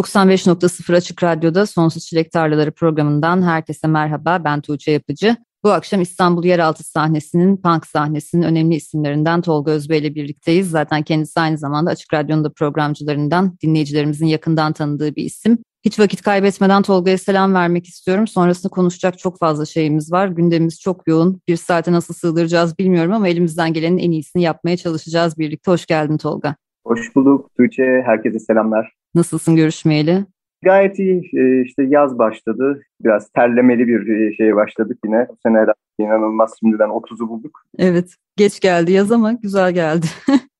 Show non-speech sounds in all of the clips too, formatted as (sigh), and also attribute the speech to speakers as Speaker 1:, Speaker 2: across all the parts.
Speaker 1: 95.0 Açık Radyo'da Sonsuz Çilek Tarlaları programından herkese merhaba. Ben Tuğçe Yapıcı. Bu akşam İstanbul Yeraltı sahnesinin, punk sahnesinin önemli isimlerinden Tolga Özbey ile birlikteyiz. Zaten kendisi aynı zamanda Açık Radyo'nun da programcılarından, dinleyicilerimizin yakından tanıdığı bir isim. Hiç vakit kaybetmeden Tolga'ya selam vermek istiyorum. Sonrasında konuşacak çok fazla şeyimiz var. Gündemimiz çok yoğun. Bir saate nasıl sığdıracağız bilmiyorum ama elimizden gelenin en iyisini yapmaya çalışacağız birlikte. Hoş geldin Tolga.
Speaker 2: Hoş bulduk Tuğçe. Herkese selamlar.
Speaker 1: Nasılsın görüşmeyeli?
Speaker 2: Gayet iyi. Ee, işte yaz başladı. Biraz terlemeli bir e, şeye başladık yine. Bu sene inanılmaz şimdiden 30'u bulduk.
Speaker 1: Evet. Geç geldi yaz ama güzel geldi. (laughs)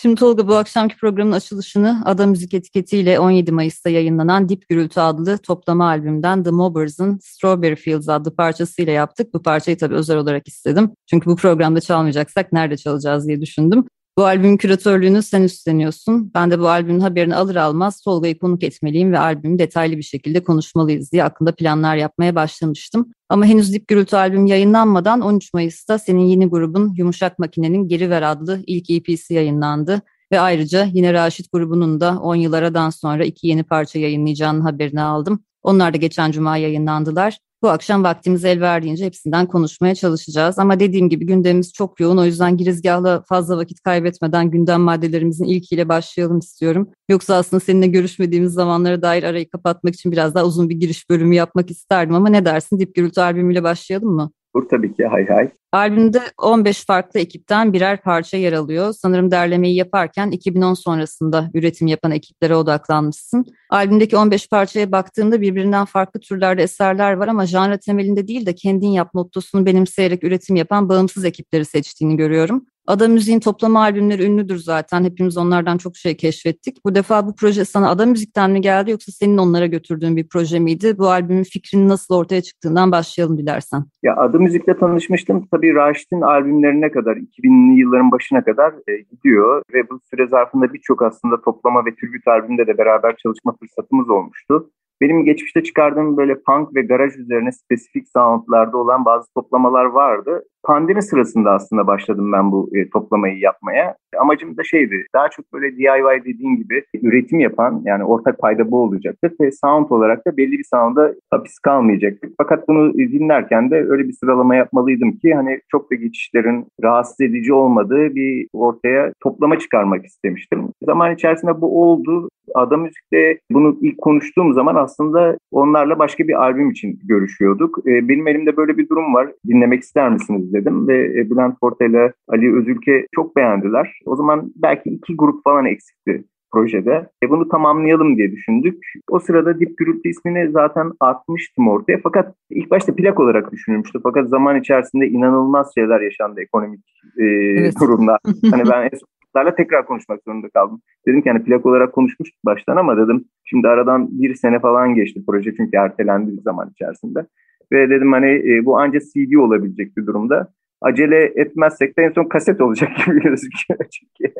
Speaker 1: Şimdi Tolga bu akşamki programın açılışını Ada Müzik etiketiyle 17 Mayıs'ta yayınlanan Dip Gürültü adlı toplama albümden The Mobbers'ın Strawberry Fields adlı parçasıyla yaptık. Bu parçayı tabii özel olarak istedim. Çünkü bu programda çalmayacaksak nerede çalacağız diye düşündüm. Bu albümün küratörlüğünü sen üstleniyorsun. Ben de bu albümün haberini alır almaz Tolga'yı konuk etmeliyim ve albümü detaylı bir şekilde konuşmalıyız diye aklımda planlar yapmaya başlamıştım. Ama henüz Dip Gürültü albüm yayınlanmadan 13 Mayıs'ta senin yeni grubun Yumuşak Makine'nin Geri Ver adlı ilk EP'si yayınlandı. Ve ayrıca yine Raşit grubunun da 10 yıl aradan sonra iki yeni parça yayınlayacağının haberini aldım. Onlar da geçen cuma yayınlandılar. Bu akşam vaktimiz el verdiğince hepsinden konuşmaya çalışacağız. Ama dediğim gibi gündemimiz çok yoğun. O yüzden girizgahla fazla vakit kaybetmeden gündem maddelerimizin ilkiyle başlayalım istiyorum. Yoksa aslında seninle görüşmediğimiz zamanlara dair arayı kapatmak için biraz daha uzun bir giriş bölümü yapmak isterdim. Ama ne dersin? Dip Gürültü albümüyle başlayalım mı?
Speaker 2: Olur tabii ki hay hay.
Speaker 1: Albümde 15 farklı ekipten birer parça yer alıyor. Sanırım derlemeyi yaparken 2010 sonrasında üretim yapan ekiplere odaklanmışsın. Albümdeki 15 parçaya baktığımda birbirinden farklı türlerde eserler var ama janra temelinde değil de kendin yap mottosunu benimseyerek üretim yapan bağımsız ekipleri seçtiğini görüyorum. Ada Müziğin toplama albümleri ünlüdür zaten. Hepimiz onlardan çok şey keşfettik. Bu defa bu proje sana Ada Müzik'ten mi geldi yoksa senin onlara götürdüğün bir proje miydi? Bu albümün fikrinin nasıl ortaya çıktığından başlayalım dilersen.
Speaker 2: Ya Ada Müzik'le tanışmıştım. Tabii Raşit'in albümlerine kadar, 2000'li yılların başına kadar e, gidiyor. Ve bu süre zarfında birçok aslında toplama ve türkü albümünde de beraber çalışma fırsatımız olmuştu. Benim geçmişte çıkardığım böyle punk ve garaj üzerine spesifik soundlarda olan bazı toplamalar vardı. Pandemi sırasında aslında başladım ben bu e, toplamayı yapmaya. Amacım da şeydi, daha çok böyle DIY dediğin gibi üretim yapan, yani ortak payda bu olacaktı ve sound olarak da belli bir sound'a hapis kalmayacaktık. Fakat bunu dinlerken de öyle bir sıralama yapmalıydım ki hani çok da geçişlerin rahatsız edici olmadığı bir ortaya toplama çıkarmak istemiştim. Zaman içerisinde bu oldu. Ada Müzik'te bunu ilk konuştuğum zaman aslında onlarla başka bir albüm için görüşüyorduk. E, benim elimde böyle bir durum var. Dinlemek ister misiniz dedim ve e, Bülent Porta ile Ali Özülke çok beğendiler. O zaman belki iki grup falan eksikti projede. E bunu tamamlayalım diye düşündük. O sırada Dip Gürültü ismini zaten atmıştım ortaya. Fakat ilk başta plak olarak düşünülmüştü. Fakat zaman içerisinde inanılmaz şeyler yaşandı ekonomik e, evet. durumlar. hani ben Esotlarla tekrar konuşmak zorunda kaldım. Dedim ki hani plak olarak konuşmuştuk baştan ama dedim şimdi aradan bir sene falan geçti proje çünkü ertelendi bir zaman içerisinde. Ve dedim hani e, bu ancak CD olabilecek bir durumda. Acele etmezsek de en son kaset olacak gibi (laughs) gözüküyor çünkü.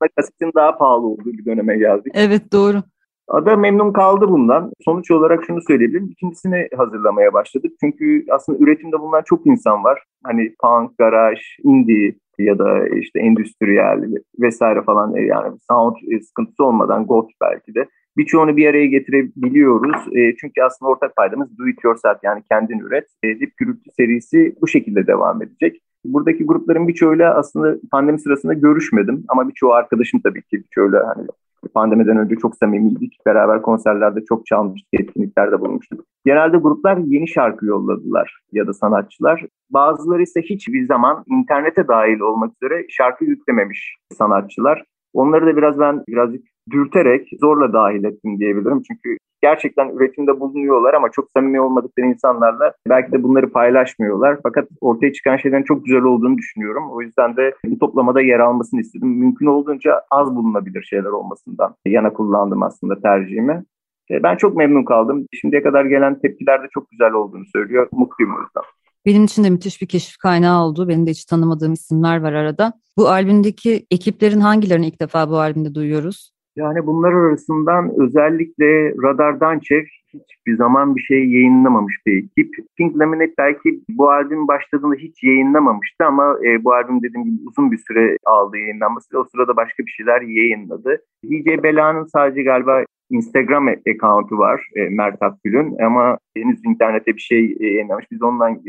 Speaker 2: (laughs) Kasetin daha pahalı olduğu bir döneme geldik.
Speaker 1: Evet doğru.
Speaker 2: Ada memnun kaldı bundan. Sonuç olarak şunu söyleyebilirim. İkincisini hazırlamaya başladık. Çünkü aslında üretimde bulunan çok insan var. Hani punk, garaj, indie ya da işte endüstriyel vesaire falan yani sound sıkıntısı olmadan goth belki de birçoğunu bir araya getirebiliyoruz. E, çünkü aslında ortak paydamız do it yourself yani kendin üret. E, Dip Gürültü serisi bu şekilde devam edecek. Buradaki grupların birçoğuyla aslında pandemi sırasında görüşmedim ama birçoğu arkadaşım tabii ki birçoğuyla hani pandemiden önce çok samimiydik. Beraber konserlerde çok çalmıştık, etkinliklerde bulunmuştuk. Genelde gruplar yeni şarkı yolladılar ya da sanatçılar. Bazıları ise hiçbir zaman internete dahil olmak üzere şarkı yüklememiş sanatçılar. Onları da biraz ben birazcık dürterek zorla dahil ettim diyebilirim. Çünkü gerçekten üretimde bulunuyorlar ama çok samimi olmadıkları insanlarla belki de bunları paylaşmıyorlar. Fakat ortaya çıkan şeylerin çok güzel olduğunu düşünüyorum. O yüzden de bu toplamada yer almasını istedim. Mümkün olduğunca az bulunabilir şeyler olmasından yana kullandım aslında tercihimi. E, ben çok memnun kaldım. Şimdiye kadar gelen tepkiler de çok güzel olduğunu söylüyor. Mutluyum o yüzden.
Speaker 1: Benim için de müthiş bir keşif kaynağı oldu. Benim de hiç tanımadığım isimler var arada. Bu albümdeki ekiplerin hangilerini ilk defa bu albümde duyuyoruz?
Speaker 2: Yani bunlar arasından özellikle Radar Dançev hiçbir zaman bir şey yayınlamamış bir ekip. Pink Lemonade belki bu albüm başladığında hiç yayınlamamıştı ama e, bu albüm dediğim gibi uzun bir süre aldı yayınlanması. O sırada başka bir şeyler yayınladı. DJ Bela'nın sadece galiba Instagram account'u var e, Mert Akgül'ün ama henüz internette bir şey e, yayınlamış. Biz ondan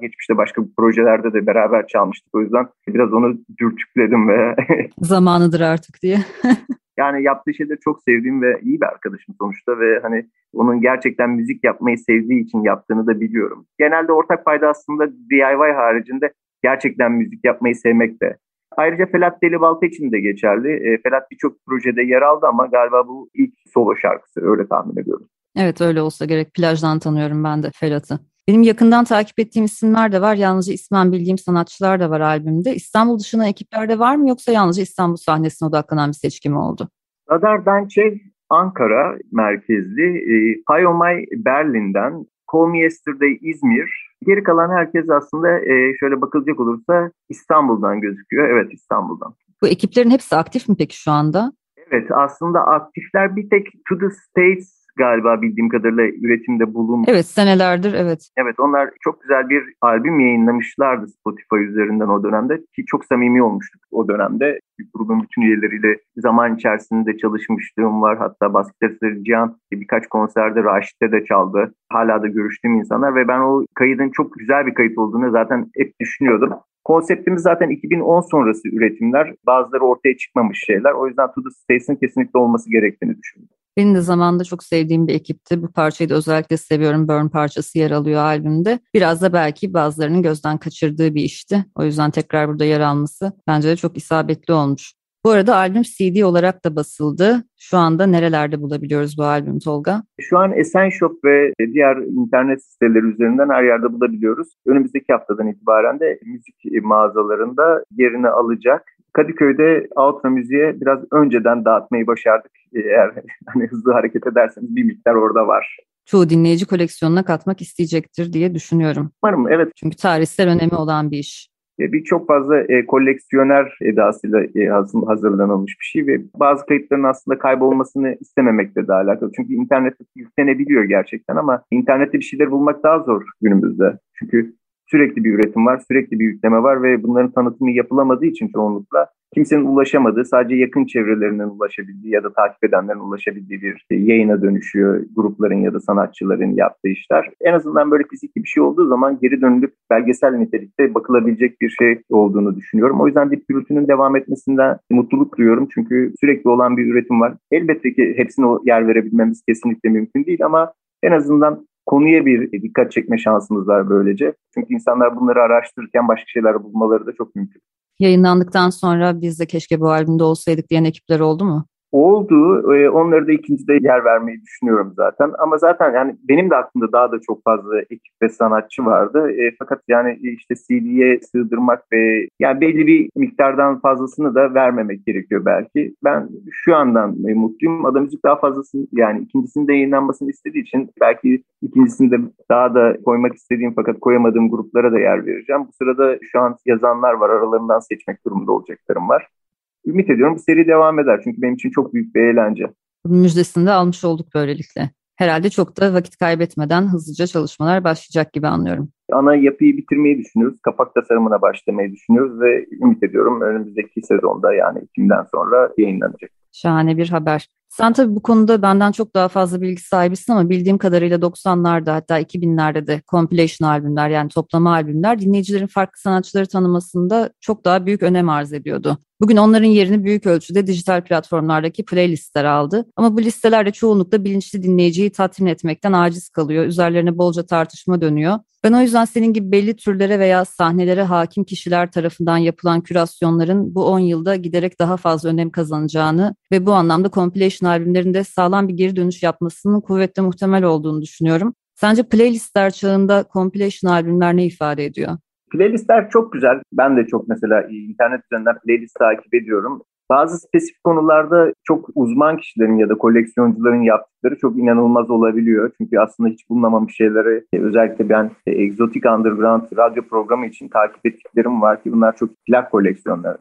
Speaker 2: geçmişte başka projelerde de beraber çalmıştık. O yüzden biraz onu dürtükledim ve... (laughs) (laughs)
Speaker 1: Zamanıdır artık diye. (laughs)
Speaker 2: Yani yaptığı şeyleri çok sevdiğim ve iyi bir arkadaşım sonuçta ve hani onun gerçekten müzik yapmayı sevdiği için yaptığını da biliyorum. Genelde ortak payda aslında DIY haricinde gerçekten müzik yapmayı sevmek de. Ayrıca Felat Delibaltı için de geçerli. E, Felat birçok projede yer aldı ama galiba bu ilk solo şarkısı öyle tahmin ediyorum.
Speaker 1: Evet öyle olsa gerek. Plajdan tanıyorum ben de Felat'ı. Benim yakından takip ettiğim isimler de var. Yalnızca ismen bildiğim sanatçılar da var albümde. İstanbul dışında ekiplerde var mı yoksa yalnızca İstanbul sahnesine odaklanan bir seçki mi oldu?
Speaker 2: Radar Dançe Ankara merkezli, e, Hayomay Berlin'den, Call Me Yesterday İzmir. Geri kalan herkes aslında e, şöyle bakılacak olursa İstanbul'dan gözüküyor. Evet İstanbul'dan.
Speaker 1: Bu ekiplerin hepsi aktif mi peki şu anda?
Speaker 2: Evet aslında aktifler bir tek To The States galiba bildiğim kadarıyla üretimde bulun.
Speaker 1: Evet senelerdir evet.
Speaker 2: Evet onlar çok güzel bir albüm yayınlamışlardı Spotify üzerinden o dönemde ki çok samimi olmuştuk o dönemde. Grubun bütün üyeleriyle zaman içerisinde çalışmışlığım var. Hatta basketçileri Cihan birkaç konserde Raşit'te de çaldı. Hala da görüştüğüm insanlar ve ben o kaydın çok güzel bir kayıt olduğunu zaten hep düşünüyordum. Konseptimiz zaten 2010 sonrası üretimler. Bazıları ortaya çıkmamış şeyler. O yüzden To The Stace'in kesinlikle olması gerektiğini düşündüm.
Speaker 1: Benim de zamanında çok sevdiğim bir ekipti. Bu parçayı da özellikle seviyorum. Burn parçası yer alıyor albümde. Biraz da belki bazılarının gözden kaçırdığı bir işti. O yüzden tekrar burada yer alması bence de çok isabetli olmuş. Bu arada albüm CD olarak da basıldı. Şu anda nerelerde bulabiliyoruz bu albüm Tolga?
Speaker 2: Şu an Shop ve diğer internet siteleri üzerinden her yerde bulabiliyoruz. Önümüzdeki haftadan itibaren de müzik mağazalarında yerini alacak. Kadıköy'de outro müziğe biraz önceden dağıtmayı başardık. Eğer (laughs) hani hızlı hareket ederseniz bir miktar orada var.
Speaker 1: Çoğu dinleyici koleksiyonuna katmak isteyecektir diye düşünüyorum.
Speaker 2: Umarım evet.
Speaker 1: Çünkü tarihsel önemi olan bir iş.
Speaker 2: Bir çok fazla e, koleksiyoner edasıyla e, hazırlanılmış bir şey ve bazı kayıtların aslında kaybolmasını istememekle de alakalı. Çünkü internette yüklenebiliyor gerçekten ama internette bir şeyler bulmak daha zor günümüzde. Çünkü sürekli bir üretim var, sürekli bir yükleme var ve bunların tanıtımı yapılamadığı için çoğunlukla kimsenin ulaşamadığı, sadece yakın çevrelerinin ulaşabildiği ya da takip edenlerin ulaşabildiği bir yayına dönüşüyor grupların ya da sanatçıların yaptığı işler. En azından böyle fiziki bir şey olduğu zaman geri dönülüp belgesel nitelikte bakılabilecek bir şey olduğunu düşünüyorum. O yüzden Dip Gürültü'nün devam etmesinden mutluluk duyuyorum. Çünkü sürekli olan bir üretim var. Elbette ki hepsine yer verebilmemiz kesinlikle mümkün değil ama en azından konuya bir dikkat çekme şansımız var böylece. Çünkü insanlar bunları araştırırken başka şeyler bulmaları da çok mümkün.
Speaker 1: Yayınlandıktan sonra biz de keşke bu albümde olsaydık diyen ekipler oldu mu?
Speaker 2: Oldu. E, onları da ikincide yer vermeyi düşünüyorum zaten. Ama zaten yani benim de aklımda daha da çok fazla ekip ve sanatçı vardı. E, fakat yani işte CD'ye sığdırmak ve yani belli bir miktardan fazlasını da vermemek gerekiyor belki. Ben şu andan mutluyum. Ada Müzik daha fazlasını yani ikincisinin de yayınlanmasını istediği için belki ikincisini de daha da koymak istediğim fakat koyamadığım gruplara da yer vereceğim. Bu sırada şu an yazanlar var. Aralarından seçmek durumunda olacaklarım var ümit ediyorum bu seri devam eder. Çünkü benim için çok büyük bir eğlence.
Speaker 1: Müjdesini de almış olduk böylelikle. Herhalde çok da vakit kaybetmeden hızlıca çalışmalar başlayacak gibi anlıyorum.
Speaker 2: Ana yapıyı bitirmeyi düşünüyoruz. Kapak tasarımına başlamayı düşünüyoruz ve ümit ediyorum önümüzdeki sezonda yani Ekim'den sonra yayınlanacak.
Speaker 1: Şahane bir haber. Sen tabii bu konuda benden çok daha fazla bilgi sahibisin ama bildiğim kadarıyla 90'larda hatta 2000'lerde de compilation albümler yani toplama albümler dinleyicilerin farklı sanatçıları tanımasında çok daha büyük önem arz ediyordu. Bugün onların yerini büyük ölçüde dijital platformlardaki playlistler aldı. Ama bu listeler de çoğunlukla bilinçli dinleyiciyi tatmin etmekten aciz kalıyor. Üzerlerine bolca tartışma dönüyor. Ben o yüzden senin gibi belli türlere veya sahnelere hakim kişiler tarafından yapılan kürasyonların bu 10 yılda giderek daha fazla önem kazanacağını ve bu anlamda compilation albümlerinde sağlam bir geri dönüş yapmasının kuvvetle muhtemel olduğunu düşünüyorum. Sence playlistler çağında compilation albümler ne ifade ediyor?
Speaker 2: Playlistler çok güzel. Ben de çok mesela internet üzerinden playlist takip ediyorum. Bazı spesifik konularda çok uzman kişilerin ya da koleksiyoncuların yaptıkları çok inanılmaz olabiliyor. Çünkü aslında hiç bulunamamış şeyleri özellikle ben Exotic Underground radyo programı için takip ettiklerim var ki bunlar çok plak koleksiyonları.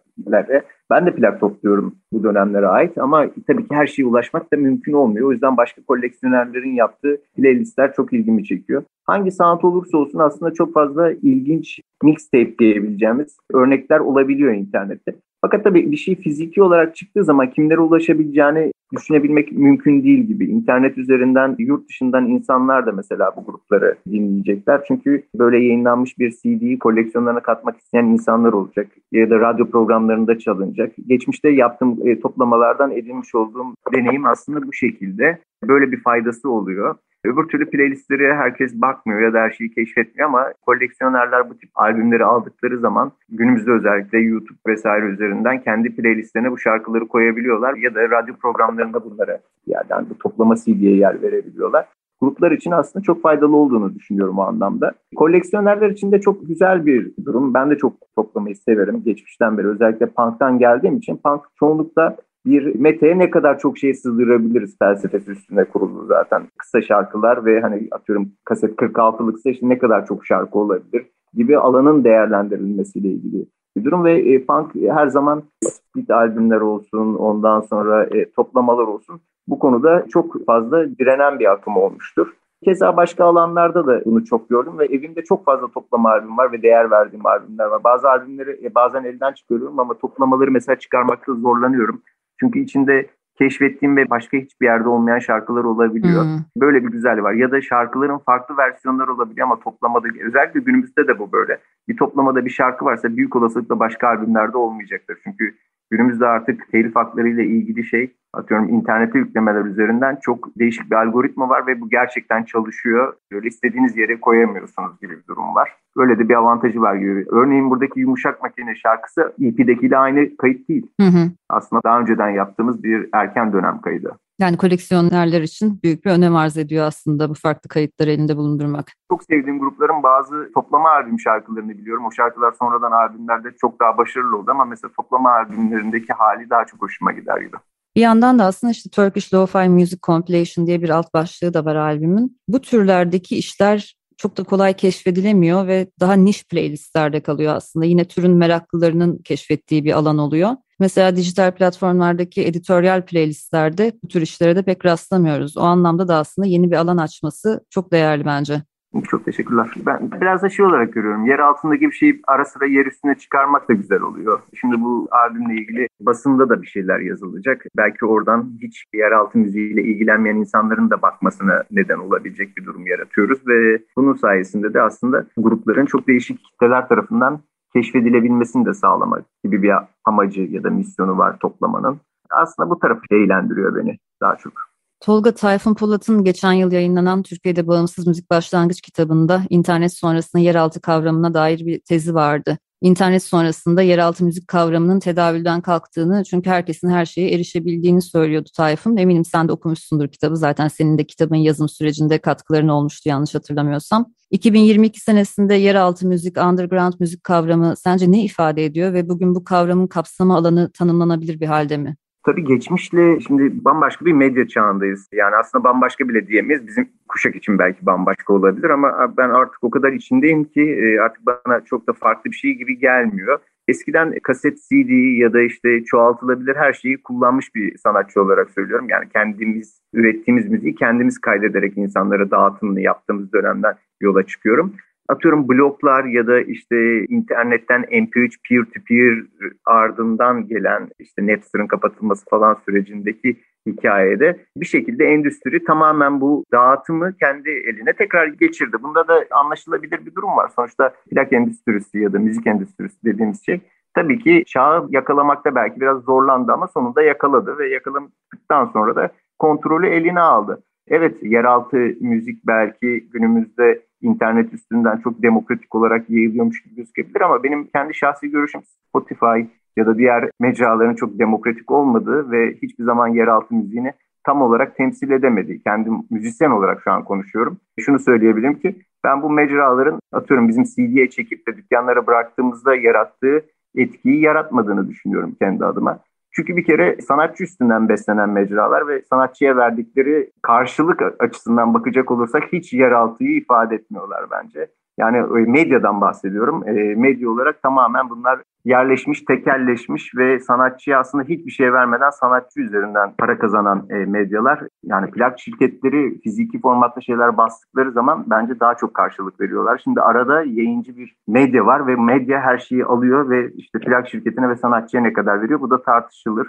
Speaker 2: Ben de plak topluyorum bu dönemlere ait ama tabii ki her şeye ulaşmak da mümkün olmuyor. O yüzden başka koleksiyonerlerin yaptığı playlistler çok ilgimi çekiyor. Hangi sanat olursa olsun aslında çok fazla ilginç mixtape diyebileceğimiz örnekler olabiliyor internette. Fakat tabii bir şey fiziki olarak çıktığı zaman kimlere ulaşabileceğini düşünebilmek mümkün değil gibi. İnternet üzerinden yurt dışından insanlar da mesela bu grupları dinleyecekler. Çünkü böyle yayınlanmış bir CD'yi koleksiyonlarına katmak isteyen insanlar olacak. Ya da radyo programlarında çalınacak. Geçmişte yaptığım e, toplamalardan edinmiş olduğum deneyim aslında bu şekilde. Böyle bir faydası oluyor. Öbür türlü playlistleri herkes bakmıyor ya da her şeyi keşfetmiyor ama koleksiyonerler bu tip albümleri aldıkları zaman günümüzde özellikle YouTube vesaire üzerinden kendi playlistlerine bu şarkıları koyabiliyorlar ya da radyo programlarında bunlara yerden bu toplama CD'ye yer verebiliyorlar gruplar için aslında çok faydalı olduğunu düşünüyorum o anlamda. Koleksiyonerler için de çok güzel bir durum. Ben de çok toplamayı severim geçmişten beri. Özellikle punk'tan geldiğim için punk çoğunlukla bir meteye ne kadar çok şey sığdırabiliriz felsefesi üstüne kurulu zaten. Kısa şarkılar ve hani atıyorum kaset 46'lıksa işte ne kadar çok şarkı olabilir gibi alanın değerlendirilmesiyle ilgili bir durum ve e, punk her zaman split albümler olsun ondan sonra e, toplamalar olsun bu konuda çok fazla direnen bir akım olmuştur. Keza başka alanlarda da bunu çok gördüm ve evimde çok fazla toplama albüm var ve değer verdiğim albümler var. Bazı albümleri e, bazen elden çıkarıyorum ama toplamaları mesela çıkarmakta zorlanıyorum. Çünkü içinde keşfettiğim ve başka hiçbir yerde olmayan şarkılar olabiliyor. Hmm. Böyle bir güzelliği var. Ya da şarkıların farklı versiyonları olabiliyor ama toplamada özellikle günümüzde de bu böyle. Bir toplamada bir şarkı varsa büyük olasılıkla başka albümlerde olmayacaktır. Çünkü günümüzde artık telif hakları ile ilgili şey atıyorum internete yüklemeler üzerinden çok değişik bir algoritma var ve bu gerçekten çalışıyor. Böyle istediğiniz yere koyamıyorsunuz gibi bir durum var. Böyle de bir avantajı var gibi. Örneğin buradaki yumuşak makine şarkısı EP'dekiyle aynı kayıt değil. Hı hı. Aslında daha önceden yaptığımız bir erken dönem kaydı.
Speaker 1: Yani koleksiyonerler için büyük bir önem arz ediyor aslında bu farklı kayıtları elinde bulundurmak.
Speaker 2: Çok sevdiğim grupların bazı toplama albüm şarkılarını biliyorum. O şarkılar sonradan albümlerde çok daha başarılı oldu ama mesela toplama albümlerindeki hali daha çok hoşuma gider gibi.
Speaker 1: Bir yandan da aslında işte Turkish Lo-Fi Music Compilation diye bir alt başlığı da var albümün. Bu türlerdeki işler çok da kolay keşfedilemiyor ve daha niş playlistlerde kalıyor aslında. Yine türün meraklılarının keşfettiği bir alan oluyor. Mesela dijital platformlardaki editoryal playlistlerde bu tür işlere de pek rastlamıyoruz. O anlamda da aslında yeni bir alan açması çok değerli bence.
Speaker 2: Çok teşekkürler. Ben biraz da şey olarak görüyorum. Yer altındaki bir şeyi ara sıra yer üstüne çıkarmak da güzel oluyor. Şimdi bu albümle ilgili basında da bir şeyler yazılacak. Belki oradan hiç yeraltı müziğiyle ilgilenmeyen insanların da bakmasına neden olabilecek bir durum yaratıyoruz ve bunun sayesinde de aslında grupların çok değişik kitleler tarafından keşfedilebilmesini de sağlamak gibi bir amacı ya da misyonu var toplamanın. Aslında bu tarafı eğlendiriyor beni daha çok.
Speaker 1: Tolga Tayfun Polat'ın geçen yıl yayınlanan Türkiye'de Bağımsız Müzik Başlangıç kitabında internet sonrasında yeraltı kavramına dair bir tezi vardı. İnternet sonrasında yeraltı müzik kavramının tedavülden kalktığını çünkü herkesin her şeye erişebildiğini söylüyordu Tayfun. Eminim sen de okumuşsundur kitabı. Zaten senin de kitabın yazım sürecinde katkıların olmuştu yanlış hatırlamıyorsam. 2022 senesinde yeraltı müzik, underground müzik kavramı sence ne ifade ediyor ve bugün bu kavramın kapsama alanı tanımlanabilir bir halde mi?
Speaker 2: Tabii geçmişle şimdi bambaşka bir medya çağındayız. Yani aslında bambaşka bile diyemeyiz. Bizim kuşak için belki bambaşka olabilir ama ben artık o kadar içindeyim ki e, artık bana çok da farklı bir şey gibi gelmiyor. Eskiden kaset CD ya da işte çoğaltılabilir her şeyi kullanmış bir sanatçı olarak söylüyorum. Yani kendimiz ürettiğimiz müziği kendimiz kaydederek insanlara dağıtımını yaptığımız dönemden yola çıkıyorum atıyorum bloglar ya da işte internetten MP3 peer to peer ardından gelen işte Napster'ın kapatılması falan sürecindeki hikayede bir şekilde endüstri tamamen bu dağıtımı kendi eline tekrar geçirdi. Bunda da anlaşılabilir bir durum var. Sonuçta plak endüstrisi ya da müzik endüstrisi dediğimiz şey tabii ki çağı yakalamakta belki biraz zorlandı ama sonunda yakaladı ve yakaladıktan sonra da kontrolü eline aldı. Evet yeraltı müzik belki günümüzde internet üstünden çok demokratik olarak yayılıyormuş gibi gözükebilir ama benim kendi şahsi görüşüm Spotify ya da diğer mecraların çok demokratik olmadığı ve hiçbir zaman yeraltı müziğini tam olarak temsil edemedi. Kendim müzisyen olarak şu an konuşuyorum. Şunu söyleyebilirim ki ben bu mecraların atıyorum bizim CD'ye çekip de dükkanlara bıraktığımızda yarattığı etkiyi yaratmadığını düşünüyorum kendi adıma. Çünkü bir kere sanatçı üstünden beslenen mecralar ve sanatçıya verdikleri karşılık açısından bakacak olursak hiç yeraltıyı ifade etmiyorlar bence. Yani e, medyadan bahsediyorum. E, medya olarak tamamen bunlar yerleşmiş, tekelleşmiş ve sanatçıya aslında hiçbir şey vermeden sanatçı üzerinden para kazanan e, medyalar. Yani plak şirketleri fiziki formatta şeyler bastıkları zaman bence daha çok karşılık veriyorlar. Şimdi arada yayıncı bir medya var ve medya her şeyi alıyor ve işte plak şirketine ve sanatçıya ne kadar veriyor bu da tartışılır.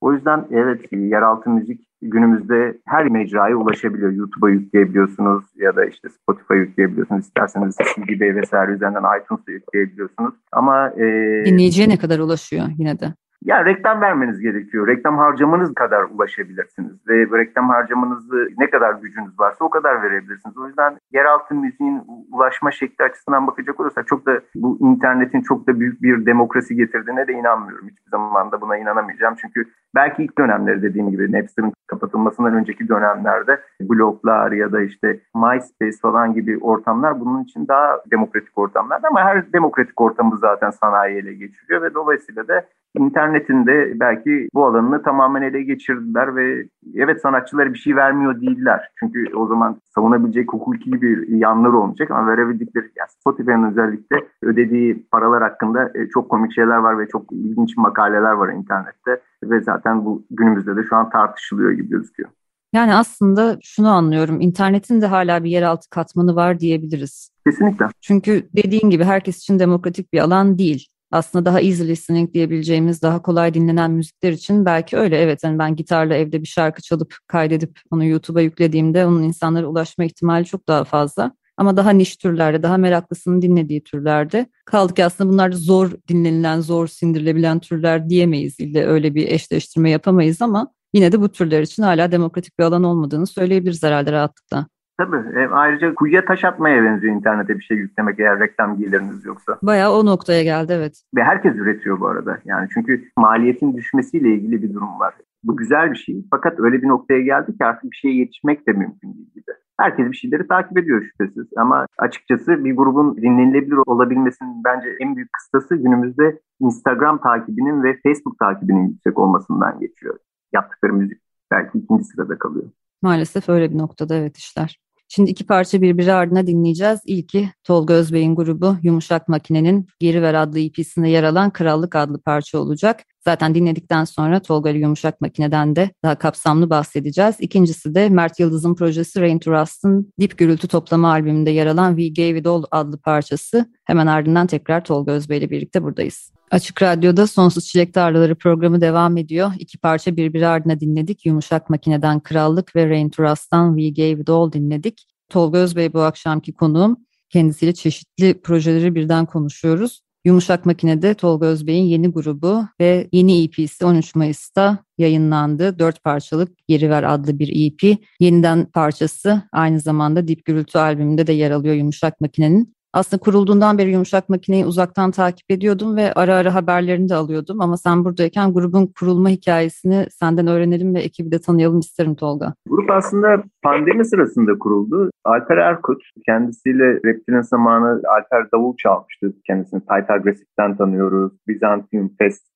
Speaker 2: O yüzden evet yeraltı müzik günümüzde her mecraya ulaşabiliyor. YouTube'a yükleyebiliyorsunuz ya da işte Spotify yükleyebiliyorsunuz. İsterseniz CD vesaire üzerinden iTunes'a yükleyebiliyorsunuz. Ama
Speaker 1: e, dinleyiciye ne kadar ulaşıyor yine de?
Speaker 2: Ya reklam vermeniz gerekiyor. Reklam harcamanız kadar ulaşabilirsiniz. Ve reklam harcamanızı ne kadar gücünüz varsa o kadar verebilirsiniz. O yüzden yeraltı müziğin ulaşma şekli açısından bakacak olursak çok da bu internetin çok da büyük bir demokrasi getirdiğine de inanmıyorum. Hiçbir zaman da buna inanamayacağım. Çünkü belki ilk dönemleri dediğim gibi Napster'ın kapatılmasından önceki dönemlerde bloglar ya da işte MySpace falan gibi ortamlar bunun için daha demokratik ortamlar. Ama her demokratik ortamı zaten sanayi ele geçiriyor ve dolayısıyla da internetin de belki bu alanını tamamen ele geçirdiler ve evet sanatçılara bir şey vermiyor değiller. Çünkü o zaman savunabilecek hukuki bir yanları olmayacak ama verebildikleri yani Spotify'ın özellikle ödediği paralar hakkında e, çok komik şeyler var ve çok ilginç makaleler var internette ve zaten bu günümüzde de şu an tartışılıyor gibi gözüküyor.
Speaker 1: Yani aslında şunu anlıyorum. İnternetin de hala bir yeraltı katmanı var diyebiliriz.
Speaker 2: Kesinlikle.
Speaker 1: Çünkü dediğin gibi herkes için demokratik bir alan değil aslında daha easy listening diyebileceğimiz daha kolay dinlenen müzikler için belki öyle evet yani ben gitarla evde bir şarkı çalıp kaydedip onu YouTube'a yüklediğimde onun insanlara ulaşma ihtimali çok daha fazla. Ama daha niş türlerde, daha meraklısının dinlediği türlerde kaldık ki aslında bunlar zor dinlenilen, zor sindirilebilen türler diyemeyiz. İlle öyle bir eşleştirme yapamayız ama yine de bu türler için hala demokratik bir alan olmadığını söyleyebiliriz herhalde rahatlıkla.
Speaker 2: Tabii. E, ayrıca kuyuya taş atmaya benziyor internete bir şey yüklemek eğer reklam geliriniz yoksa.
Speaker 1: Bayağı o noktaya geldi evet.
Speaker 2: Ve herkes üretiyor bu arada. Yani çünkü maliyetin düşmesiyle ilgili bir durum var. Bu güzel bir şey. Fakat öyle bir noktaya geldi ki artık bir şeye yetişmek de mümkün değil gibi. Herkes bir şeyleri takip ediyor şüphesiz. Ama açıkçası bir grubun dinlenilebilir olabilmesinin bence en büyük kıstası günümüzde Instagram takibinin ve Facebook takibinin yüksek olmasından geçiyor. Yaptıkları müzik belki ikinci sırada kalıyor.
Speaker 1: Maalesef öyle bir noktada evet işler. Şimdi iki parça birbiri ardına dinleyeceğiz. İlki Tolga Özbey'in grubu Yumuşak Makine'nin Geri Ver adlı EP'sinde yer alan Krallık adlı parça olacak. Zaten dinledikten sonra Tolga Yumuşak Makine'den de daha kapsamlı bahsedeceğiz. İkincisi de Mert Yıldız'ın projesi Rain to Rust'ın Dip Gürültü toplama albümünde yer alan We Gave It All adlı parçası. Hemen ardından tekrar Tolga Özbey ile birlikte buradayız. Açık Radyo'da Sonsuz Çilek Tarlaları programı devam ediyor. İki parça birbiri ardına dinledik. Yumuşak Makine'den Krallık ve Rain to Rust'tan We Gave It All dinledik. Tolga Özbey bu akşamki konuğum. Kendisiyle çeşitli projeleri birden konuşuyoruz. Yumuşak Makine'de Tolga Özbey'in yeni grubu ve yeni EP'si 13 Mayıs'ta yayınlandı. Dört parçalık Geri Ver adlı bir EP. Yeniden parçası aynı zamanda Dip Gürültü albümünde de yer alıyor Yumuşak Makine'nin. Aslında kurulduğundan beri Yumuşak Makine'yi uzaktan takip ediyordum ve ara ara haberlerini de alıyordum. Ama sen buradayken grubun kurulma hikayesini senden öğrenelim ve ekibi de tanıyalım isterim Tolga.
Speaker 2: Grup aslında pandemi sırasında kuruldu. Alper Erkut kendisiyle Reptil'in zamanı Alper Davul çalmıştı. Kendisini Tight Aggressive'den tanıyoruz. Byzantium Fest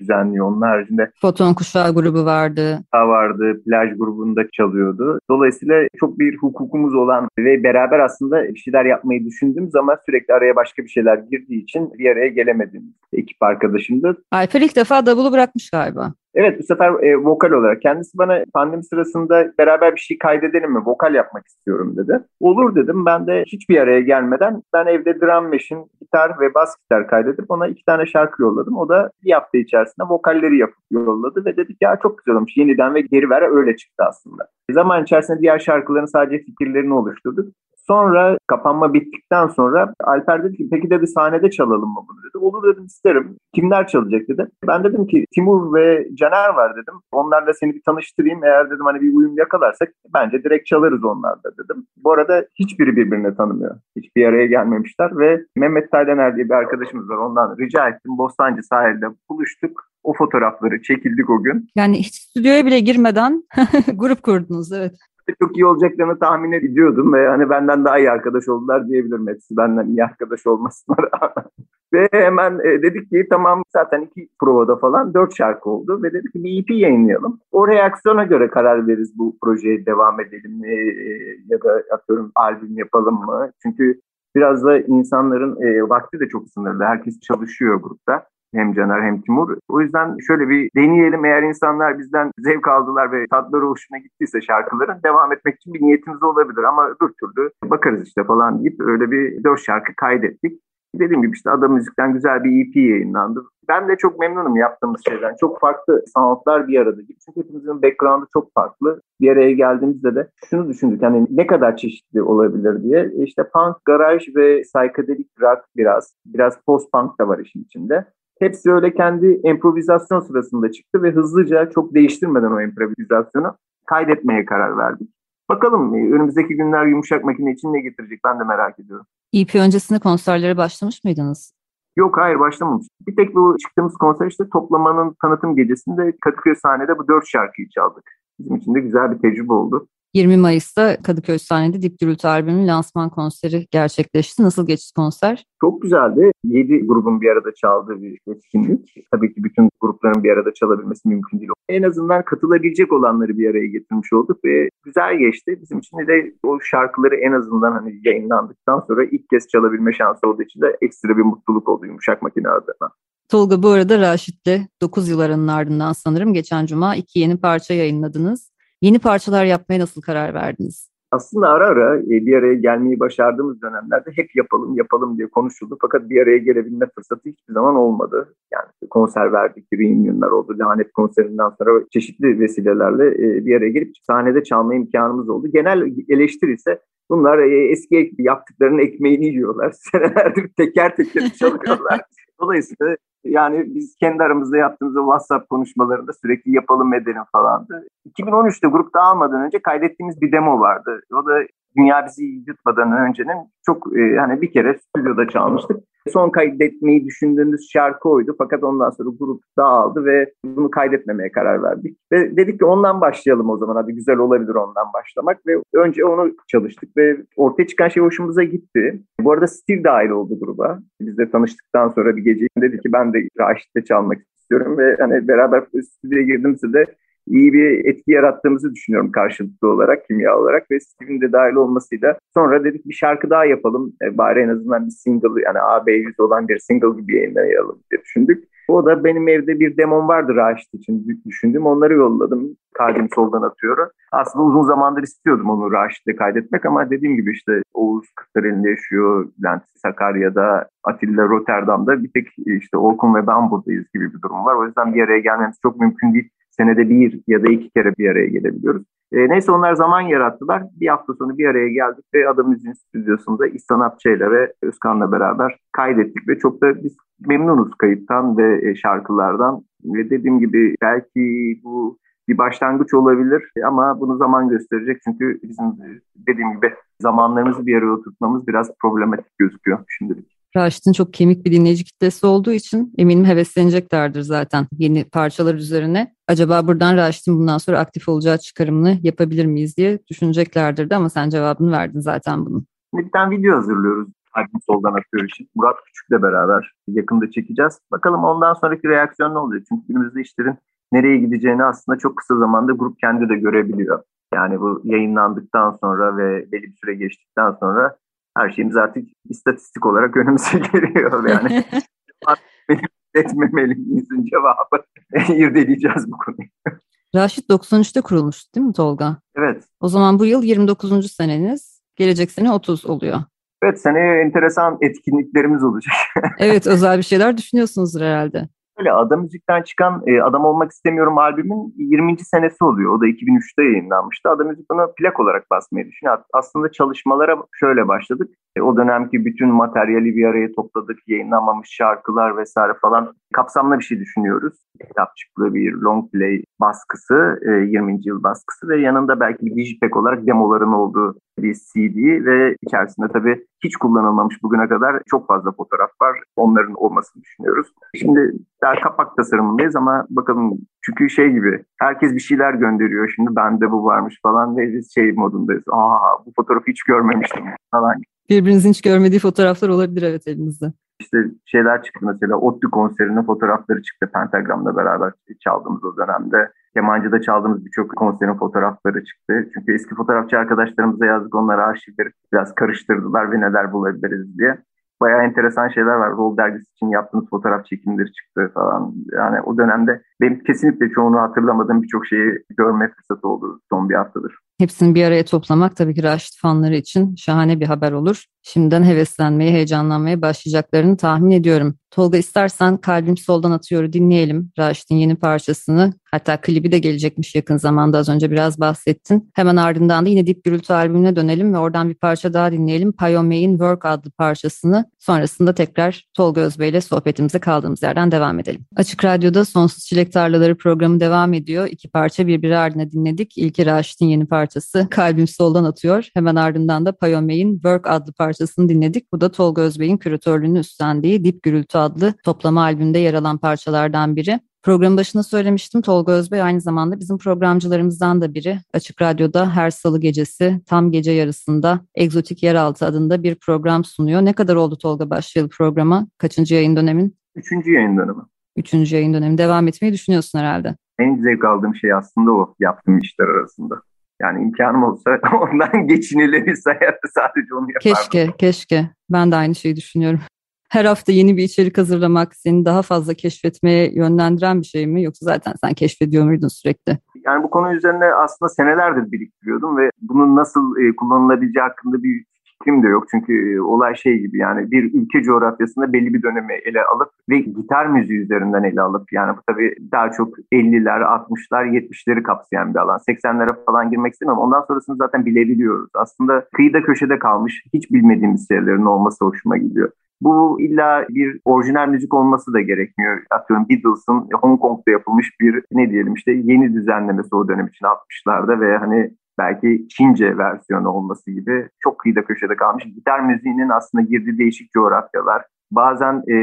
Speaker 2: düzenliyor. Onun haricinde
Speaker 1: Foton Kuşağı grubu vardı.
Speaker 2: Vardı. Plaj grubunda çalıyordu. Dolayısıyla çok bir hukukumuz olan ve beraber aslında bir şeyler yapmayı düşündüğümüz ama sürekli araya başka bir şeyler girdiği için bir araya gelemedim ekip arkadaşımdı.
Speaker 1: Alper ilk defa davulu bırakmış galiba.
Speaker 2: Evet bu sefer e, vokal olarak. Kendisi bana pandemi sırasında beraber bir şey kaydedelim mi? Vokal yapmak istiyorum dedi. Olur dedim. Ben de hiçbir araya gelmeden ben evde drum machine, gitar ve bas gitar kaydedip ona iki tane şarkı yolladım. O da bir hafta içerisinde vokalleri yapıp yolladı ve dedik ya çok güzel olmuş. Yeniden ve geri ver öyle çıktı aslında. Zaman içerisinde diğer şarkıların sadece fikirlerini oluşturduk. Sonra kapanma bittikten sonra Alper dedi ki peki dedi sahnede çalalım mı bunu dedi. Olur dedim isterim. Kimler çalacak dedi. Ben dedim ki Timur ve Caner var dedim. Onlarla seni bir tanıştırayım. Eğer dedim hani bir uyum yakalarsak bence direkt çalarız onlarla dedim. Bu arada hiçbiri birbirini tanımıyor. Hiçbir araya gelmemişler ve Mehmet Taylaner diye bir arkadaşımız var. Ondan rica ettim. Bostancı sahilde buluştuk. O fotoğrafları çekildik o gün.
Speaker 1: Yani hiç stüdyoya bile girmeden (laughs) grup kurdunuz evet
Speaker 2: çok iyi olacaklarını tahmin ediyordum ve hani benden daha iyi arkadaş oldular diyebilirim hepsi benden iyi arkadaş olmasınlar. (laughs) ve hemen e, dedik ki tamam zaten iki provada falan dört şarkı oldu ve dedik ki bir EP yayınlayalım. O reaksiyona göre karar veririz bu projeye devam edelim mi e, ya da atıyorum albüm yapalım mı? Çünkü biraz da insanların e, vakti de çok sınırlı. Herkes çalışıyor grupta hem Caner hem Timur. O yüzden şöyle bir deneyelim eğer insanlar bizden zevk aldılar ve tatları hoşuna gittiyse şarkıların devam etmek için bir niyetimiz olabilir ama dur türlü bakarız işte falan deyip öyle bir dört şarkı kaydettik. Dediğim gibi işte Ada Müzik'ten güzel bir EP yayınlandı. Ben de çok memnunum yaptığımız şeyden. Çok farklı soundlar bir arada gibi. Çünkü hepimizin background'ı çok farklı. Bir araya geldiğimizde de şunu düşündük. Hani ne kadar çeşitli olabilir diye. İşte punk, garaj ve psychedelic rock biraz. Biraz post-punk da var işin içinde. Hepsi öyle kendi improvizasyon sırasında çıktı ve hızlıca çok değiştirmeden o improvizasyonu kaydetmeye karar verdik. Bakalım e, önümüzdeki günler yumuşak makine için ne getirecek ben de merak ediyorum.
Speaker 1: EP öncesinde konserlere başlamış mıydınız?
Speaker 2: Yok hayır başlamamış. Bir tek bu çıktığımız konser işte toplamanın tanıtım gecesinde Kadıköy sahnede bu dört şarkıyı çaldık. Bizim için de güzel bir tecrübe oldu.
Speaker 1: 20 Mayıs'ta Kadıköy sahnede Dip Gürültü albümünün lansman konseri gerçekleşti. Nasıl geçti konser?
Speaker 2: Çok güzeldi. 7 grubun bir arada çaldığı bir etkinlik. Tabii ki bütün grupların bir arada çalabilmesi mümkün değil. En azından katılabilecek olanları bir araya getirmiş olduk ve güzel geçti. Bizim için de o şarkıları en azından hani yayınlandıktan sonra ilk kez çalabilme şansı olduğu için de ekstra bir mutluluk oldu yumuşak makine adına.
Speaker 1: Tolga bu arada Raşit'le 9 yıl aranın ardından sanırım geçen cuma iki yeni parça yayınladınız. Yeni parçalar yapmaya nasıl karar verdiniz?
Speaker 2: Aslında ara ara e, bir araya gelmeyi başardığımız dönemlerde hep yapalım yapalım diye konuşuldu. Fakat bir araya gelebilme fırsatı hiçbir zaman olmadı. Yani konser verdik, reunionlar oldu. Lanet konserinden sonra çeşitli vesilelerle e, bir araya gelip sahnede çalma imkanımız oldu. Genel eleştiri ise bunlar e, eski yaptıklarının ekmeğini yiyorlar. (laughs) Senelerdir teker teker (laughs) çalıyorlar. Dolayısıyla yani biz kendi aramızda yaptığımız WhatsApp konuşmalarında sürekli yapalım edelim falandı. 2013'te grup dağılmadan önce kaydettiğimiz bir demo vardı. O da Dünya Bizi Yutmadan öncenin çok e, hani bir kere stüdyoda çalmıştık. Son kaydetmeyi düşündüğümüz şarkı oydu fakat ondan sonra grup dağıldı ve bunu kaydetmemeye karar verdik. Ve dedik ki ondan başlayalım o zaman hadi güzel olabilir ondan başlamak ve önce onu çalıştık ve ortaya çıkan şey hoşumuza gitti. Bu arada Steve dahil oldu gruba. Biz de tanıştıktan sonra bir gece dedi ki ben de Raşit'te çalmak istiyorum ve hani beraber stüdyoya girdiğimizde de iyi bir etki yarattığımızı düşünüyorum karşılıklı olarak, kimya olarak ve Steve'in de dahil olmasıyla. Sonra dedik bir şarkı daha yapalım. E, bari en azından bir single yani AB yüz olan bir single gibi yayınlayalım diye düşündük. O da benim evde bir demon vardı Raşit için düşündüm. Onları yolladım. Kalbim soldan atıyorum. Aslında uzun zamandır istiyordum onu Raşit'le kaydetmek ama dediğim gibi işte Oğuz Kırklareli'nde yaşıyor. Bülent Sakarya'da, Atilla Rotterdam'da bir tek işte Orkun ve ben buradayız gibi bir durum var. O yüzden bir araya gelmemiz çok mümkün değil senede bir ya da iki kere bir araya gelebiliyoruz. E, neyse onlar zaman yarattılar. Bir hafta sonra bir araya geldik ve Adam Müziğin stüdyosunda İhsan Apçay'la ve Özkan'la beraber kaydettik ve çok da biz memnunuz kayıttan ve e, şarkılardan. Ve dediğim gibi belki bu bir başlangıç olabilir ama bunu zaman gösterecek çünkü bizim dediğim gibi zamanlarımızı bir araya oturtmamız biraz problematik gözüküyor şimdilik.
Speaker 1: Raşit'in çok kemik bir dinleyici kitlesi olduğu için eminim hevesleneceklerdir zaten yeni parçalar üzerine. Acaba buradan Raşit'in bundan sonra aktif olacağı çıkarımını yapabilir miyiz diye düşüneceklerdir de ama sen cevabını verdin zaten bunun.
Speaker 2: Bir tane video hazırlıyoruz albüm soldan atıyor için. Murat Küçük'le beraber yakında çekeceğiz. Bakalım ondan sonraki reaksiyon ne oluyor? Çünkü günümüzde işlerin nereye gideceğini aslında çok kısa zamanda grup kendi de görebiliyor. Yani bu yayınlandıktan sonra ve belli bir süre geçtikten sonra her şeyimiz artık istatistik olarak önümüze (laughs) geliyor. Yani (laughs) etmemeli miyizin cevabı. (laughs) İrdeleyeceğiz bu konuyu.
Speaker 1: Raşit 93'te kurulmuş değil mi Tolga?
Speaker 2: Evet.
Speaker 1: O zaman bu yıl 29. seneniz. Gelecek sene 30 oluyor.
Speaker 2: Evet seneye enteresan etkinliklerimiz olacak.
Speaker 1: evet özel bir şeyler düşünüyorsunuzdur herhalde.
Speaker 2: Öyle Adam Müzik'ten çıkan e, Adam Olmak İstemiyorum albümün 20. senesi oluyor. O da 2003'te yayınlanmıştı. Adam Müzik bunu plak olarak basmayı düşünüyor. Aslında çalışmalara şöyle başladık. E, o dönemki bütün materyali bir araya topladık. Yayınlanmamış şarkılar vesaire falan kapsamlı bir şey düşünüyoruz. Kitapçıklı bir long play baskısı, e, 20. yıl baskısı ve yanında belki bir dijipack olarak demoların olduğu bir CD ve içerisinde tabii hiç kullanılmamış bugüne kadar çok fazla fotoğraf var. Onların olmasını düşünüyoruz. Şimdi daha kapak tasarımındayız ama bakalım çünkü şey gibi herkes bir şeyler gönderiyor. Şimdi bende bu varmış falan ve biz şey modundayız. Aa bu fotoğrafı hiç görmemiştim falan.
Speaker 1: Birbirinizin hiç görmediği fotoğraflar olabilir evet elinizde.
Speaker 2: İşte şeyler çıktı mesela ODTÜ konserinin fotoğrafları çıktı Pentagram'la beraber çaldığımız o dönemde. Kemancı'da çaldığımız birçok konserin fotoğrafları çıktı. Çünkü eski fotoğrafçı arkadaşlarımıza yazdık onlara arşivleri biraz karıştırdılar ve neler bulabiliriz diye bayağı enteresan şeyler var. Rol dergisi için yaptığımız fotoğraf çekimleri çıktı falan. Yani o dönemde benim kesinlikle çoğunu hatırlamadığım birçok şeyi görme fırsatı oldu son bir haftadır.
Speaker 1: Hepsini bir araya toplamak tabii ki Raşit fanları için şahane bir haber olur. Şimdiden heveslenmeye, heyecanlanmaya başlayacaklarını tahmin ediyorum. Tolga istersen Kalbim Soldan Atıyor'u dinleyelim. Raşit'in yeni parçasını. Hatta klibi de gelecekmiş yakın zamanda az önce biraz bahsettin. Hemen ardından da yine Dip Gürültü albümüne dönelim ve oradan bir parça daha dinleyelim. Payome'in Work adlı parçasını. Sonrasında tekrar Tolga Özbey ile sohbetimize kaldığımız yerden devam edelim. Açık Radyo'da Sonsuz Çilek Tarlaları programı devam ediyor. İki parça birbiri ardına dinledik. İlki Raşit'in yeni parçası Kalbim Soldan Atıyor. Hemen ardından da Payome'in Work adlı parçasını dinledik. Bu da Tolga Özbey'in küratörlüğünü üstlendiği Dip Gürültü adlı toplama albümünde yer alan parçalardan biri. Programın başında söylemiştim Tolga Özbey aynı zamanda bizim programcılarımızdan da biri. Açık Radyo'da her salı gecesi tam gece yarısında Egzotik Yeraltı adında bir program sunuyor. Ne kadar oldu Tolga başlayalı programa? Kaçıncı yayın dönemin?
Speaker 2: Üçüncü yayın dönemi.
Speaker 1: Üçüncü yayın dönemi. Devam etmeyi düşünüyorsun herhalde.
Speaker 2: En zevk aldığım şey aslında o yaptığım işler arasında. Yani imkanım olsa (laughs) ondan geçinilebilse hayatta sadece onu yapardım.
Speaker 1: Keşke, keşke. Ben de aynı şeyi düşünüyorum her hafta yeni bir içerik hazırlamak seni daha fazla keşfetmeye yönlendiren bir şey mi? Yoksa zaten sen keşfediyor muydun sürekli?
Speaker 2: Yani bu konu üzerine aslında senelerdir biriktiriyordum ve bunun nasıl e, kullanılabileceği hakkında bir fikrim de yok. Çünkü e, olay şey gibi yani bir ülke coğrafyasında belli bir dönemi ele alıp ve gitar müziği üzerinden ele alıp yani bu tabii daha çok 50'ler, 60'lar, 70'leri kapsayan bir alan. 80'lere falan girmek istemiyorum. Ondan sonrasını zaten bilebiliyoruz. Aslında kıyıda köşede kalmış hiç bilmediğimiz şeylerin olması hoşuma gidiyor. Bu illa bir orijinal müzik olması da gerekmiyor. Atıyorum Beatles'ın Hong Kong'da yapılmış bir ne diyelim işte yeni düzenlemesi o dönem için 60'larda ve hani belki Çince versiyonu olması gibi çok kıyıda köşede kalmış. Gitar müziğinin aslında girdiği değişik coğrafyalar. Bazen... E,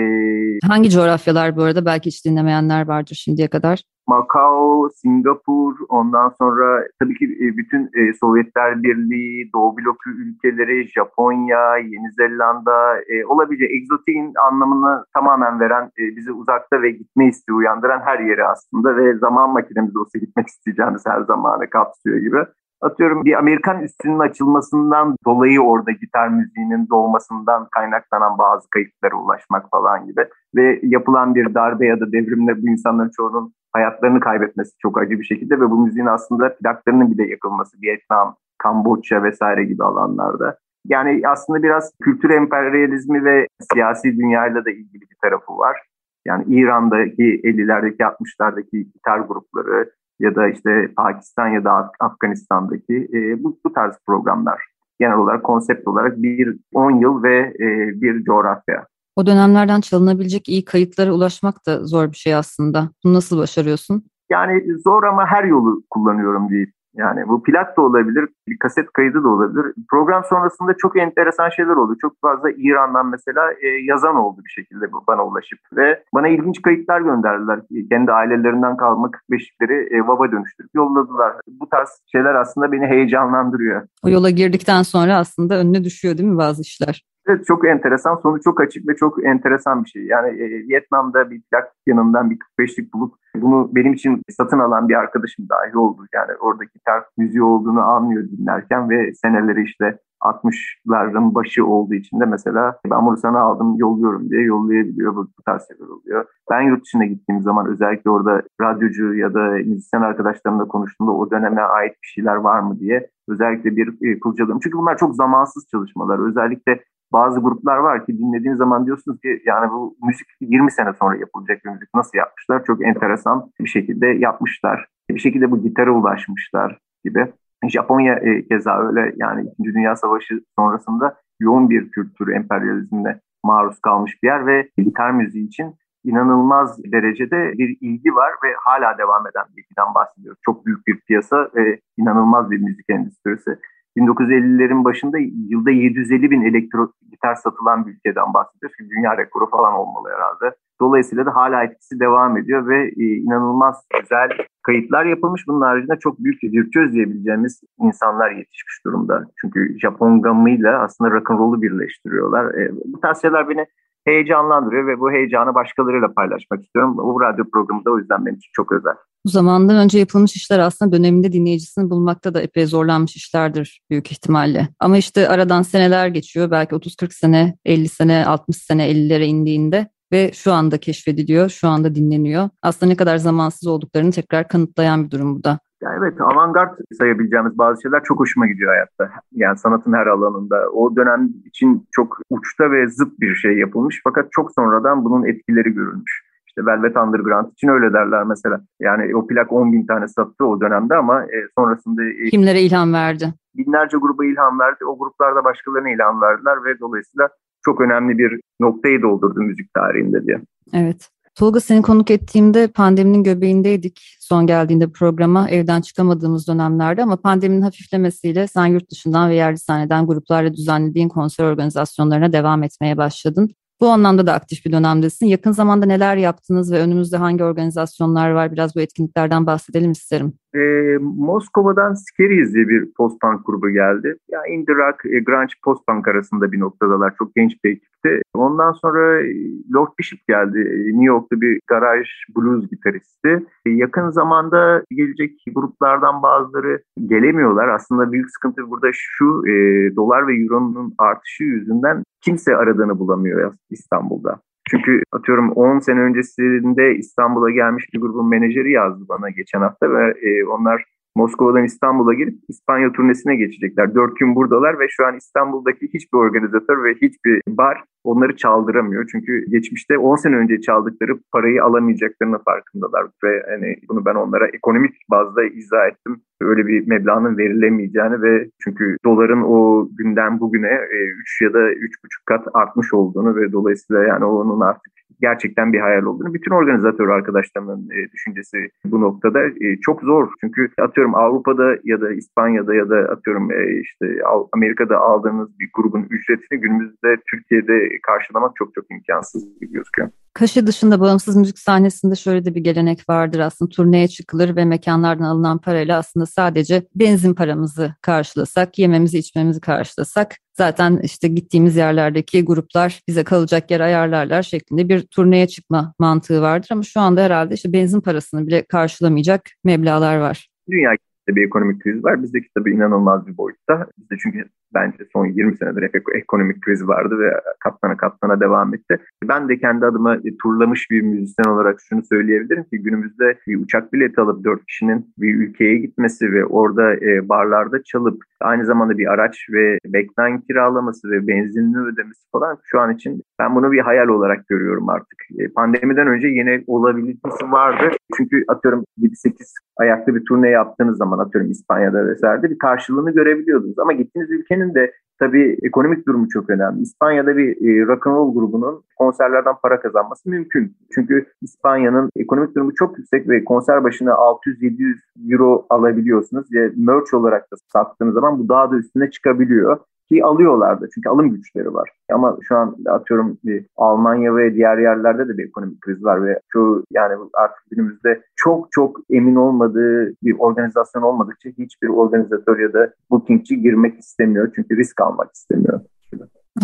Speaker 1: Hangi coğrafyalar bu arada? Belki hiç dinlemeyenler vardır şimdiye kadar.
Speaker 2: Macao, Singapur, ondan sonra tabii ki e, bütün e, Sovyetler Birliği, Doğu bloku ülkeleri, Japonya, Yeni Zelanda e, olabilecek egzotiğin anlamını tamamen veren, e, bizi uzakta ve gitme isteği uyandıran her yeri aslında ve zaman makinemiz olsa gitmek isteyeceğimiz her zamanı kapsıyor gibi. Atıyorum bir Amerikan üstünün açılmasından dolayı orada gitar müziğinin doğmasından kaynaklanan bazı kayıtlara ulaşmak falan gibi. Ve yapılan bir darbe ya da devrimle bu insanların çoğunun hayatlarını kaybetmesi çok acı bir şekilde ve bu müziğin aslında plaklarının bile yakılması Vietnam, Kamboçya vesaire gibi alanlarda. Yani aslında biraz kültür emperyalizmi ve siyasi dünyayla da ilgili bir tarafı var. Yani İran'daki 50'lerdeki 60'lardaki gitar grupları ya da işte Pakistan ya da Afganistan'daki e, bu, bu tarz programlar genel olarak konsept olarak bir 10 yıl ve e, bir coğrafya.
Speaker 1: O dönemlerden çalınabilecek iyi kayıtlara ulaşmak da zor bir şey aslında. Bunu nasıl başarıyorsun?
Speaker 2: Yani zor ama her yolu kullanıyorum diye yani bu plak da olabilir, bir kaset kaydı da olabilir. Program sonrasında çok enteresan şeyler oldu. Çok fazla İran'dan mesela e, yazan oldu bir şekilde bana ulaşıp ve bana ilginç kayıtlar gönderdiler. Kendi ailelerinden kalma 45'likleri e, baba dönüştürüp yolladılar. Bu tarz şeyler aslında beni heyecanlandırıyor.
Speaker 1: O yola girdikten sonra aslında önüne düşüyor değil mi bazı işler?
Speaker 2: Evet çok enteresan. Sonu çok açık ve çok enteresan bir şey. Yani e, Vietnam'da bir plak yanından bir 45'lik bulup bunu benim için satın alan bir arkadaşım dahi oldu. Yani orada gitar müziği olduğunu anlıyor dinlerken ve seneleri işte 60'ların başı olduğu için de mesela ben bunu sana aldım yolluyorum diye yollayabiliyor. Bu, bu tarz şeyler oluyor. Ben yurt dışına gittiğim zaman özellikle orada radyocu ya da müzisyen arkadaşlarımla konuştuğumda o döneme ait bir şeyler var mı diye özellikle bir e, kurcaladım. Çünkü bunlar çok zamansız çalışmalar. Özellikle bazı gruplar var ki dinlediğiniz zaman diyorsunuz ki yani bu müzik 20 sene sonra yapılacak bir müzik nasıl yapmışlar? Çok enteresan bir şekilde yapmışlar. Bir şekilde bu gitara ulaşmışlar gibi. Japonya e, keza öyle yani İkinci Dünya Savaşı sonrasında yoğun bir kültür emperyalizmine maruz kalmış bir yer ve gitar müziği için inanılmaz derecede bir ilgi var ve hala devam eden bir ilgiden bahsediyoruz. Çok büyük bir piyasa ve inanılmaz bir müzik endüstrisi. 1950'lerin başında yılda 750 bin elektro gitar satılan bir ülkeden bahsediyoruz. Dünya rekoru falan olmalı herhalde. Dolayısıyla da hala etkisi devam ediyor ve e, inanılmaz güzel kayıtlar yapılmış. Bunun haricinde çok büyük virtüöz diyebileceğimiz insanlar yetişmiş durumda. Çünkü Japon gamıyla aslında rock'n'roll'u birleştiriyorlar. E, bu tarz beni heyecanlandırıyor ve bu heyecanı başkalarıyla paylaşmak istiyorum. Bu radyo programı da o yüzden benim için çok özel.
Speaker 1: Bu zamandan önce yapılmış işler aslında döneminde dinleyicisini bulmakta da epey zorlanmış işlerdir büyük ihtimalle. Ama işte aradan seneler geçiyor. Belki 30-40 sene, 50 sene, 60 sene 50'lere indiğinde ve şu anda keşfediliyor, şu anda dinleniyor. Aslında ne kadar zamansız olduklarını tekrar kanıtlayan bir durum bu da.
Speaker 2: Ya evet avantgard sayabileceğimiz bazı şeyler çok hoşuma gidiyor hayatta. Yani sanatın her alanında. O dönem için çok uçta ve zıt bir şey yapılmış fakat çok sonradan bunun etkileri görülmüş. İşte Velvet Underground için öyle derler mesela. Yani o plak 10 bin tane sattı o dönemde ama e, sonrasında...
Speaker 1: E, Kimlere ilham verdi?
Speaker 2: Binlerce gruba ilham verdi. O gruplar da başkalarına ilham verdiler ve dolayısıyla çok önemli bir noktayı doldurdu müzik tarihinde diye.
Speaker 1: Evet. Tolga seni konuk ettiğimde pandeminin göbeğindeydik son geldiğinde programa evden çıkamadığımız dönemlerde ama pandeminin hafiflemesiyle sen yurt dışından ve yerli sahneden gruplarla düzenlediğin konser organizasyonlarına devam etmeye başladın. Bu anlamda da aktif bir dönemdesin. Yakın zamanda neler yaptınız ve önümüzde hangi organizasyonlar var? Biraz bu etkinliklerden bahsedelim isterim.
Speaker 2: E, Moskova'dan Scaries diye bir post-punk grubu geldi. Ya yani indie rock, e, grunge post-punk arasında bir noktadalar. Çok genç bir ekipti. Ondan sonra e, Lord Bishop geldi. E, New York'ta bir garaj blues gitaristi. E, yakın zamanda gelecek gruplardan bazıları gelemiyorlar. Aslında büyük sıkıntı burada şu e, dolar ve euronun artışı yüzünden kimse aradığını bulamıyor İstanbul'da. Çünkü atıyorum 10 sene öncesinde İstanbul'a gelmiş bir grubun menajeri yazdı bana geçen hafta ve e, onlar Moskova'dan İstanbul'a gelip İspanya turnesine geçecekler. Dört gün buradalar ve şu an İstanbul'daki hiçbir organizatör ve hiçbir bar onları çaldıramıyor. Çünkü geçmişte 10 sene önce çaldıkları parayı alamayacaklarını farkındalar. Ve hani bunu ben onlara ekonomik bazda izah ettim. Öyle bir meblağın verilemeyeceğini ve çünkü doların o günden bugüne 3 e, ya da 3,5 kat artmış olduğunu ve dolayısıyla yani onun artık gerçekten bir hayal olduğunu bütün organizatör arkadaşlarımın e, düşüncesi bu noktada e, çok zor. Çünkü atıyorum Avrupa'da ya da İspanya'da ya da atıyorum e, işte Amerika'da aldığınız bir grubun ücretini günümüzde Türkiye'de karşılamak çok çok imkansız gibi gözüküyor.
Speaker 1: Kaşı dışında bağımsız müzik sahnesinde şöyle de bir gelenek vardır aslında turneye çıkılır ve mekanlardan alınan parayla aslında sadece benzin paramızı karşılasak, yememizi içmemizi karşılasak zaten işte gittiğimiz yerlerdeki gruplar bize kalacak yer ayarlarlar şeklinde bir turneye çıkma mantığı vardır ama şu anda herhalde işte benzin parasını bile karşılamayacak meblalar var.
Speaker 2: Dünya bir ekonomik kriz var. Bizdeki tabii inanılmaz bir boyutta. Bizde çünkü bence son 20 senedir hep ekonomik kriz vardı ve katlana katlana devam etti. Ben de kendi adıma e, turlamış bir müzisyen olarak şunu söyleyebilirim ki günümüzde bir uçak bileti alıp 4 kişinin bir ülkeye gitmesi ve orada e, barlarda çalıp aynı zamanda bir araç ve beklen kiralaması ve benzinli ödemesi falan şu an için ben bunu bir hayal olarak görüyorum artık. E, pandemiden önce yine olabilitesi vardı. Çünkü atıyorum 7-8 ayaklı bir turne yaptığınız zaman atıyorum İspanya'da vesaire bir karşılığını görebiliyordunuz. Ama gittiğiniz ülkenin de tabii ekonomik durumu çok önemli. İspanya'da bir e, rock'n'roll grubunun konserlerden para kazanması mümkün. Çünkü İspanya'nın ekonomik durumu çok yüksek ve konser başına 600-700 euro alabiliyorsunuz ve merch olarak da sattığınız zaman bu daha da üstüne çıkabiliyor ki alıyorlardı. Çünkü alım güçleri var. Ama şu an atıyorum bir Almanya ve diğer yerlerde de bir ekonomik kriz var ve çoğu yani artık günümüzde çok çok emin olmadığı bir organizasyon olmadıkça hiçbir organizatör ya da bookingçi girmek istemiyor. Çünkü risk almak istemiyor.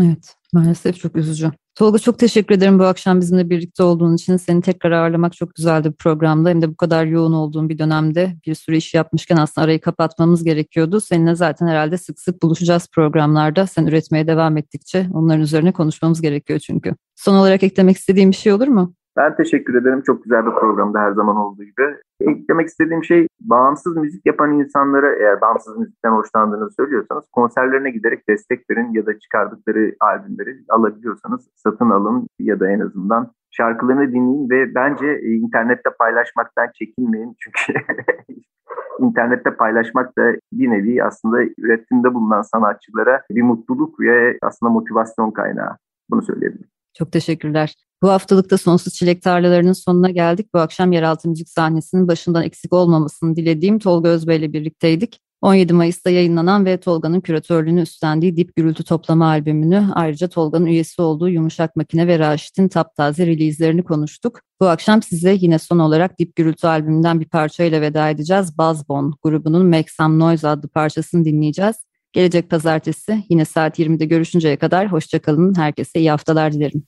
Speaker 1: Evet maalesef çok üzücü. Tolga çok teşekkür ederim bu akşam bizimle birlikte olduğun için. Seni tekrar ağırlamak çok güzeldi bu programda. Hem de bu kadar yoğun olduğun bir dönemde bir sürü iş yapmışken aslında arayı kapatmamız gerekiyordu. Seninle zaten herhalde sık sık buluşacağız programlarda. Sen üretmeye devam ettikçe onların üzerine konuşmamız gerekiyor çünkü. Son olarak eklemek istediğim bir şey olur mu?
Speaker 2: Ben teşekkür ederim. Çok güzel bir programda her zaman olduğu gibi. Eklemek istediğim şey bağımsız müzik yapan insanlara eğer bağımsız müzikten hoşlandığını söylüyorsanız konserlerine giderek destek verin ya da çıkardıkları albümleri alabiliyorsanız satın alın ya da en azından şarkılarını dinleyin ve bence e, internette paylaşmaktan çekinmeyin çünkü (laughs) internette paylaşmak da bir nevi aslında üretimde bulunan sanatçılara bir mutluluk ve aslında motivasyon kaynağı. Bunu söyleyebilirim.
Speaker 1: Çok teşekkürler. Bu haftalıkta Sonsuz Çilek Tarlalarının sonuna geldik. Bu akşam yeraltı müzik sahnesinin başından eksik olmamasını dilediğim Tolga Özbey ile birlikteydik. 17 Mayıs'ta yayınlanan ve Tolga'nın küratörlüğünü üstlendiği Dip Gürültü Toplama albümünü ayrıca Tolga'nın üyesi olduğu Yumuşak Makine ve Raşit'in taptaze release'lerini konuştuk. Bu akşam size yine son olarak Dip Gürültü albümünden bir parçayla veda edeceğiz. Buzzbone grubunun Make Some Noise adlı parçasını dinleyeceğiz. Gelecek pazartesi yine saat 20'de görüşünceye kadar hoşçakalın. Herkese iyi haftalar dilerim.